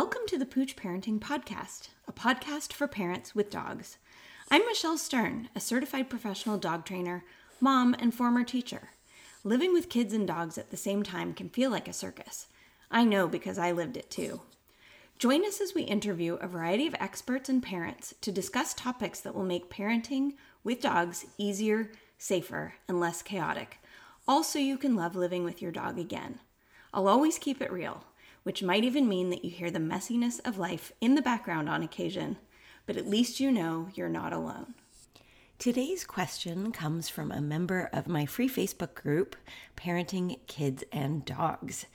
Welcome to the Pooch Parenting Podcast, a podcast for parents with dogs. I'm Michelle Stern, a certified professional dog trainer, mom, and former teacher. Living with kids and dogs at the same time can feel like a circus. I know because I lived it too. Join us as we interview a variety of experts and parents to discuss topics that will make parenting with dogs easier, safer, and less chaotic. Also, you can love living with your dog again. I'll always keep it real which might even mean that you hear the messiness of life in the background on occasion, but at least you know you're not alone. Today's question comes from a member of my free Facebook group, Parenting Kids and Dogs.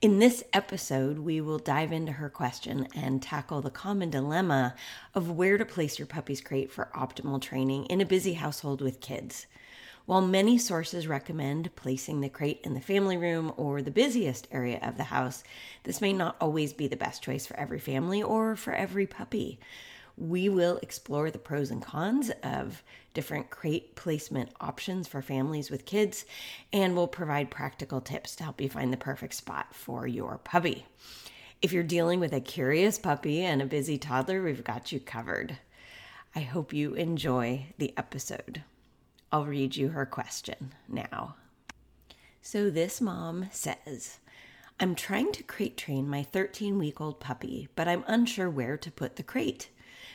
In this episode, we will dive into her question and tackle the common dilemma of where to place your puppy's crate for optimal training in a busy household with kids. While many sources recommend placing the crate in the family room or the busiest area of the house, this may not always be the best choice for every family or for every puppy. We will explore the pros and cons of different crate placement options for families with kids, and we'll provide practical tips to help you find the perfect spot for your puppy. If you're dealing with a curious puppy and a busy toddler, we've got you covered. I hope you enjoy the episode. I'll read you her question now. So, this mom says, I'm trying to crate train my 13 week old puppy, but I'm unsure where to put the crate.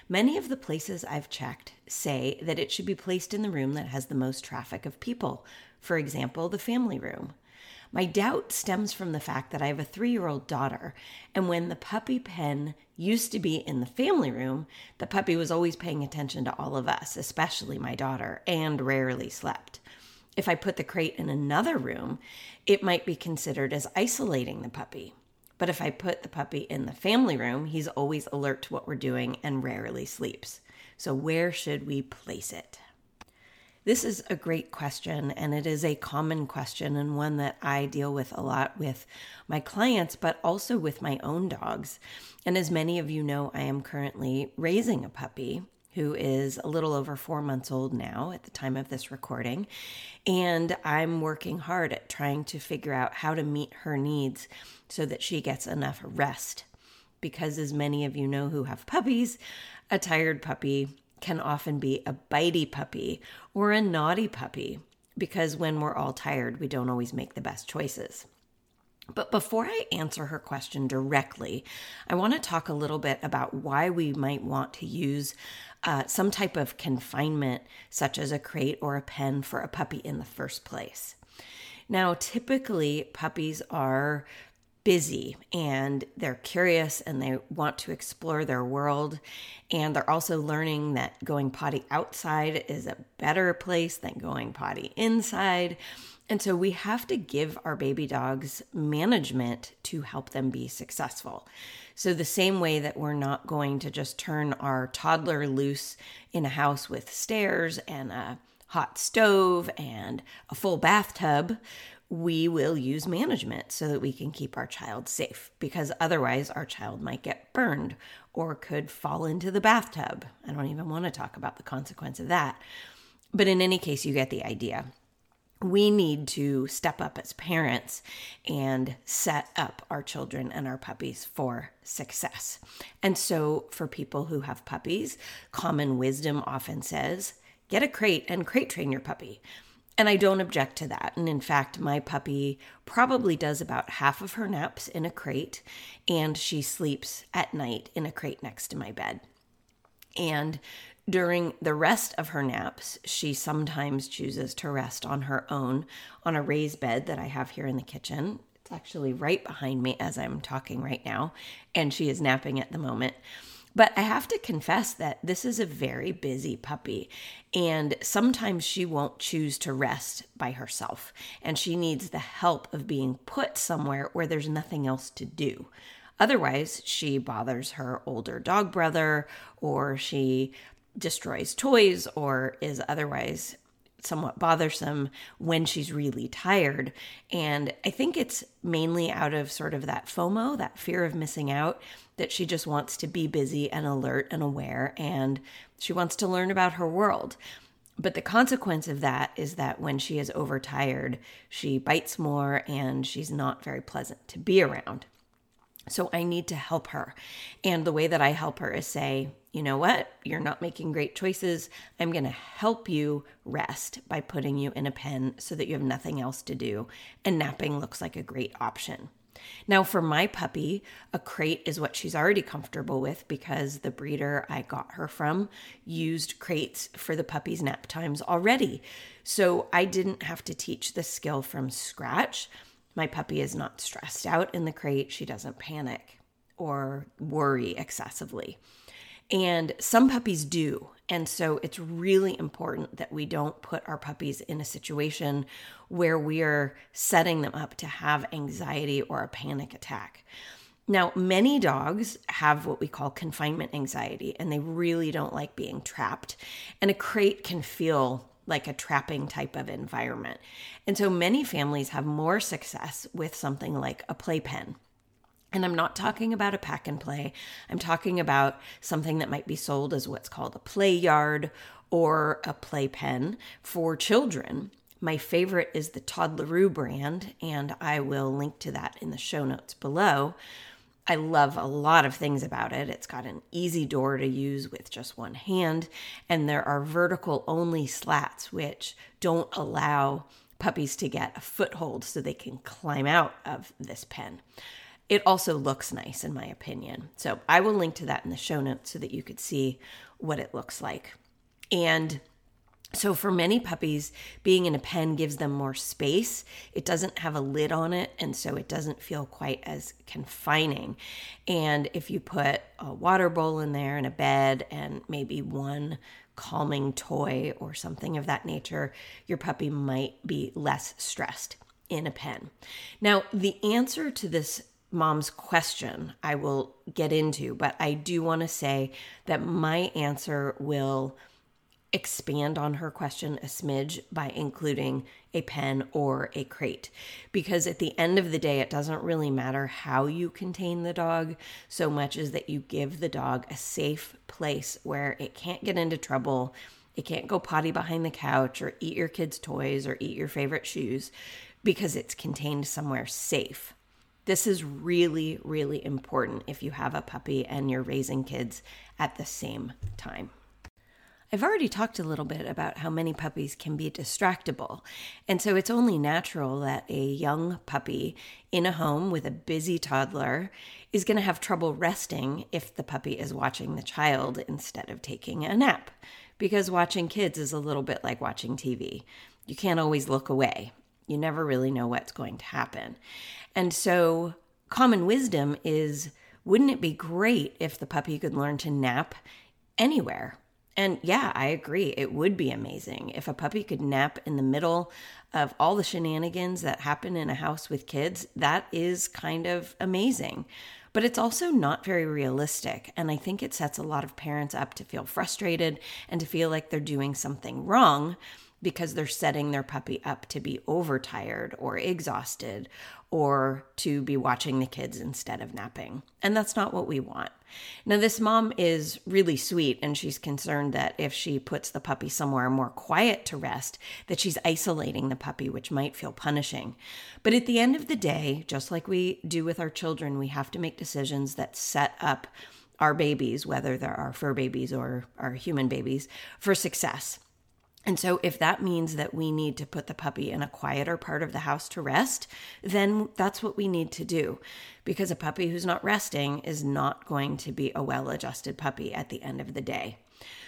Many of the places I've checked say that it should be placed in the room that has the most traffic of people, for example, the family room. My doubt stems from the fact that I have a three year old daughter, and when the puppy pen used to be in the family room, the puppy was always paying attention to all of us, especially my daughter, and rarely slept. If I put the crate in another room, it might be considered as isolating the puppy. But if I put the puppy in the family room, he's always alert to what we're doing and rarely sleeps. So, where should we place it? This is a great question, and it is a common question and one that I deal with a lot with my clients, but also with my own dogs. And as many of you know, I am currently raising a puppy who is a little over four months old now at the time of this recording. And I'm working hard at trying to figure out how to meet her needs so that she gets enough rest. Because, as many of you know who have puppies, a tired puppy can often be a bitey puppy or a naughty puppy because when we're all tired, we don't always make the best choices. But before I answer her question directly, I want to talk a little bit about why we might want to use uh, some type of confinement, such as a crate or a pen, for a puppy in the first place. Now, typically, puppies are busy and they're curious and they want to explore their world. And they're also learning that going potty outside is a better place than going potty inside. And so we have to give our baby dogs management to help them be successful. So, the same way that we're not going to just turn our toddler loose in a house with stairs and a hot stove and a full bathtub, we will use management so that we can keep our child safe because otherwise our child might get burned or could fall into the bathtub. I don't even want to talk about the consequence of that. But in any case, you get the idea. We need to step up as parents and set up our children and our puppies for success. And so, for people who have puppies, common wisdom often says get a crate and crate train your puppy. And I don't object to that. And in fact, my puppy probably does about half of her naps in a crate, and she sleeps at night in a crate next to my bed. And during the rest of her naps, she sometimes chooses to rest on her own on a raised bed that I have here in the kitchen. It's actually right behind me as I'm talking right now, and she is napping at the moment. But I have to confess that this is a very busy puppy, and sometimes she won't choose to rest by herself, and she needs the help of being put somewhere where there's nothing else to do. Otherwise, she bothers her older dog brother, or she destroys toys, or is otherwise somewhat bothersome when she's really tired. And I think it's mainly out of sort of that FOMO, that fear of missing out, that she just wants to be busy and alert and aware and she wants to learn about her world. But the consequence of that is that when she is overtired, she bites more and she's not very pleasant to be around. So I need to help her. And the way that I help her is say, you know what? You're not making great choices. I'm going to help you rest by putting you in a pen so that you have nothing else to do. And napping looks like a great option. Now, for my puppy, a crate is what she's already comfortable with because the breeder I got her from used crates for the puppy's nap times already. So I didn't have to teach the skill from scratch. My puppy is not stressed out in the crate. She doesn't panic or worry excessively. And some puppies do. And so it's really important that we don't put our puppies in a situation where we are setting them up to have anxiety or a panic attack. Now, many dogs have what we call confinement anxiety, and they really don't like being trapped. And a crate can feel like a trapping type of environment. And so many families have more success with something like a playpen. And I'm not talking about a pack and play. I'm talking about something that might be sold as what's called a play yard or a playpen for children. My favorite is the Toddleroo brand, and I will link to that in the show notes below. I love a lot of things about it. It's got an easy door to use with just one hand, and there are vertical only slats which don't allow puppies to get a foothold so they can climb out of this pen. It also looks nice, in my opinion. So I will link to that in the show notes so that you could see what it looks like. And so, for many puppies, being in a pen gives them more space. It doesn't have a lid on it, and so it doesn't feel quite as confining. And if you put a water bowl in there and a bed and maybe one calming toy or something of that nature, your puppy might be less stressed in a pen. Now, the answer to this mom's question I will get into, but I do want to say that my answer will expand on her question a smidge by including a pen or a crate. Because at the end of the day, it doesn't really matter how you contain the dog so much as that you give the dog a safe place where it can't get into trouble. It can't go potty behind the couch or eat your kids' toys or eat your favorite shoes because it's contained somewhere safe. This is really, really important if you have a puppy and you're raising kids at the same time. I've already talked a little bit about how many puppies can be distractible. And so it's only natural that a young puppy in a home with a busy toddler is going to have trouble resting if the puppy is watching the child instead of taking a nap. Because watching kids is a little bit like watching TV. You can't always look away. You never really know what's going to happen. And so, common wisdom is wouldn't it be great if the puppy could learn to nap anywhere? And yeah, I agree. It would be amazing if a puppy could nap in the middle of all the shenanigans that happen in a house with kids. That is kind of amazing. But it's also not very realistic. And I think it sets a lot of parents up to feel frustrated and to feel like they're doing something wrong because they're setting their puppy up to be overtired or exhausted or to be watching the kids instead of napping. And that's not what we want. Now, this mom is really sweet and she's concerned that if she puts the puppy somewhere more quiet to rest, that she's isolating the puppy, which might feel punishing. But at the end of the day, just like we do with our children, we have to make decisions that set up our babies, whether they're our fur babies or our human babies, for success. And so, if that means that we need to put the puppy in a quieter part of the house to rest, then that's what we need to do. Because a puppy who's not resting is not going to be a well adjusted puppy at the end of the day.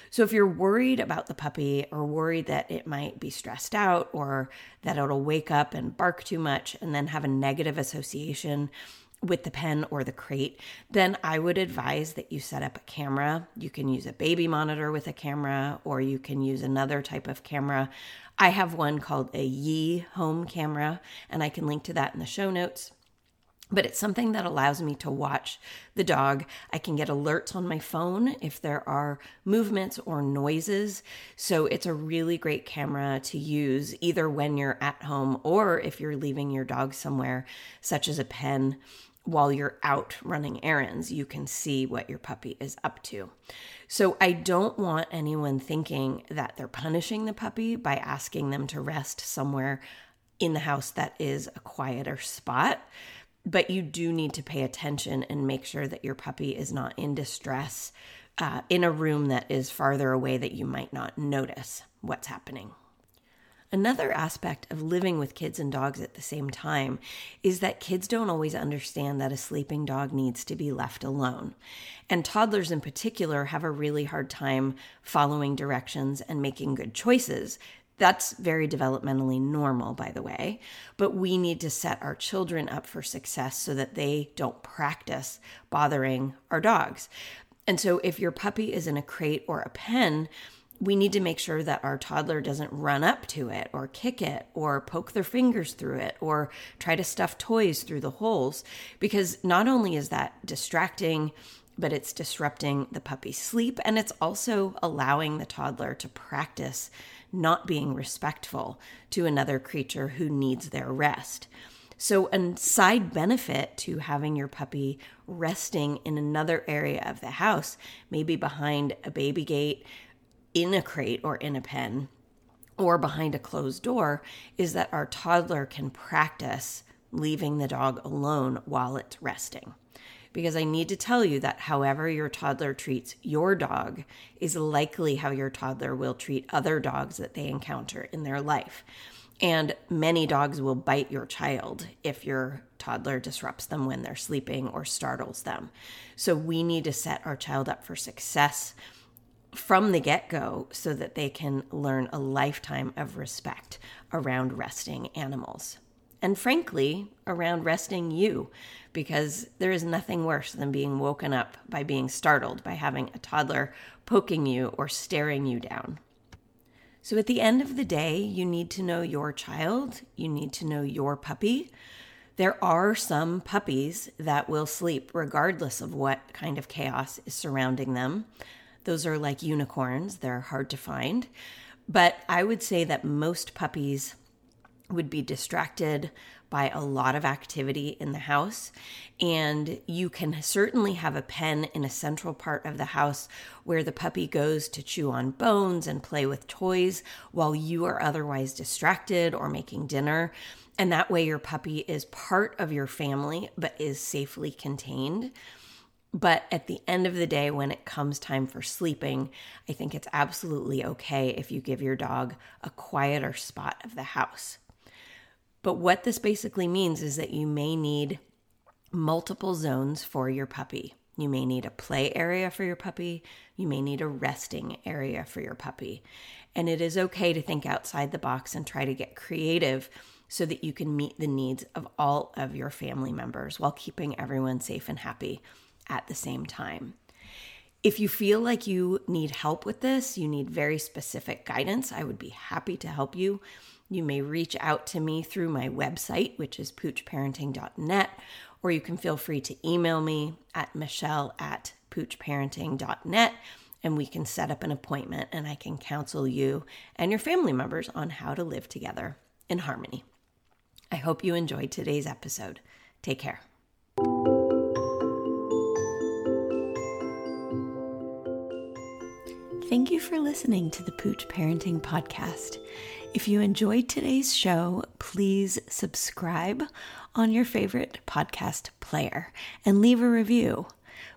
So, if you're worried about the puppy or worried that it might be stressed out or that it'll wake up and bark too much and then have a negative association with the pen or the crate, then I would advise that you set up a camera. You can use a baby monitor with a camera, or you can use another type of camera. I have one called a Yi home camera, and I can link to that in the show notes. But it's something that allows me to watch the dog. I can get alerts on my phone if there are movements or noises. So it's a really great camera to use either when you're at home or if you're leaving your dog somewhere, such as a pen while you're out running errands, you can see what your puppy is up to. So I don't want anyone thinking that they're punishing the puppy by asking them to rest somewhere in the house that is a quieter spot. but you do need to pay attention and make sure that your puppy is not in distress uh, in a room that is farther away that you might not notice what's happening. Another aspect of living with kids and dogs at the same time is that kids don't always understand that a sleeping dog needs to be left alone. And toddlers in particular have a really hard time following directions and making good choices. That's very developmentally normal, by the way, but we need to set our children up for success so that they don't practice bothering our dogs. And so, if your puppy is in a crate or a pen, we need to make sure that our toddler doesn't run up to it or kick it or poke their fingers through it or try to stuff toys through the holes because not only is that distracting but it's disrupting the puppy's sleep and it's also allowing the toddler to practice not being respectful to another creature who needs their rest. So, a side benefit to having your puppy resting in another area of the house, maybe behind a baby gate, in a crate or in a pen or behind a closed door is that our toddler can practice leaving the dog alone while it's resting. Because I need to tell you that however your toddler treats your dog is likely how your toddler will treat other dogs that they encounter in their life. And many dogs will bite your child if your toddler disrupts them when they're sleeping or startles them. So we need to set our child up for success from the get go so that they can learn a lifetime of respect around resting animals. And frankly, around resting you, because there is nothing worse than being woken up by being startled by having a toddler poking you or staring you down. So at the end of the day, you need to know your child, you need to know your puppy. There are some puppies that will sleep regardless of what kind of chaos is surrounding them. Those are like unicorns, they're hard to find. But I would say that most puppies would be distracted by a lot of activity in the house. And you can certainly have a pen in a central part of the house where the puppy goes to chew on bones and play with toys while you are otherwise distracted or making dinner. And that way, your puppy is part of your family but is safely contained. But at the end of the day, when it comes time for sleeping, I think it's absolutely okay if you give your dog a quieter spot of the house. But what this basically means is that you may need multiple zones for your puppy. You may need a play area for your puppy. You may need a resting area for your puppy. And it is okay to think outside the box and try to get creative so that you can meet the needs of all of your family members while keeping everyone safe and happy at the same time. If you feel like you need help with this, you need very specific guidance, I would be happy to help you. You may reach out to me through my website, which is poochparenting.net, or you can feel free to email me at michelle at poochparenting.net and we can set up an appointment and I can counsel you and your family members on how to live together in harmony. I hope you enjoyed today's episode. Take care. Thank you for listening to the Pooch Parenting Podcast. If you enjoyed today's show, please subscribe on your favorite podcast player and leave a review.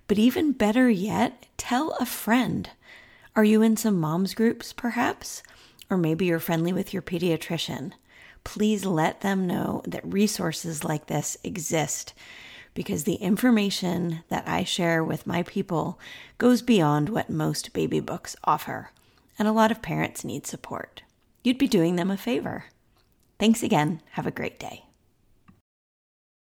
But even better yet, tell a friend. Are you in some moms groups, perhaps? Or maybe you're friendly with your pediatrician. Please let them know that resources like this exist because the information that I share with my people goes beyond what most baby books offer, and a lot of parents need support. You'd be doing them a favor. Thanks again. Have a great day.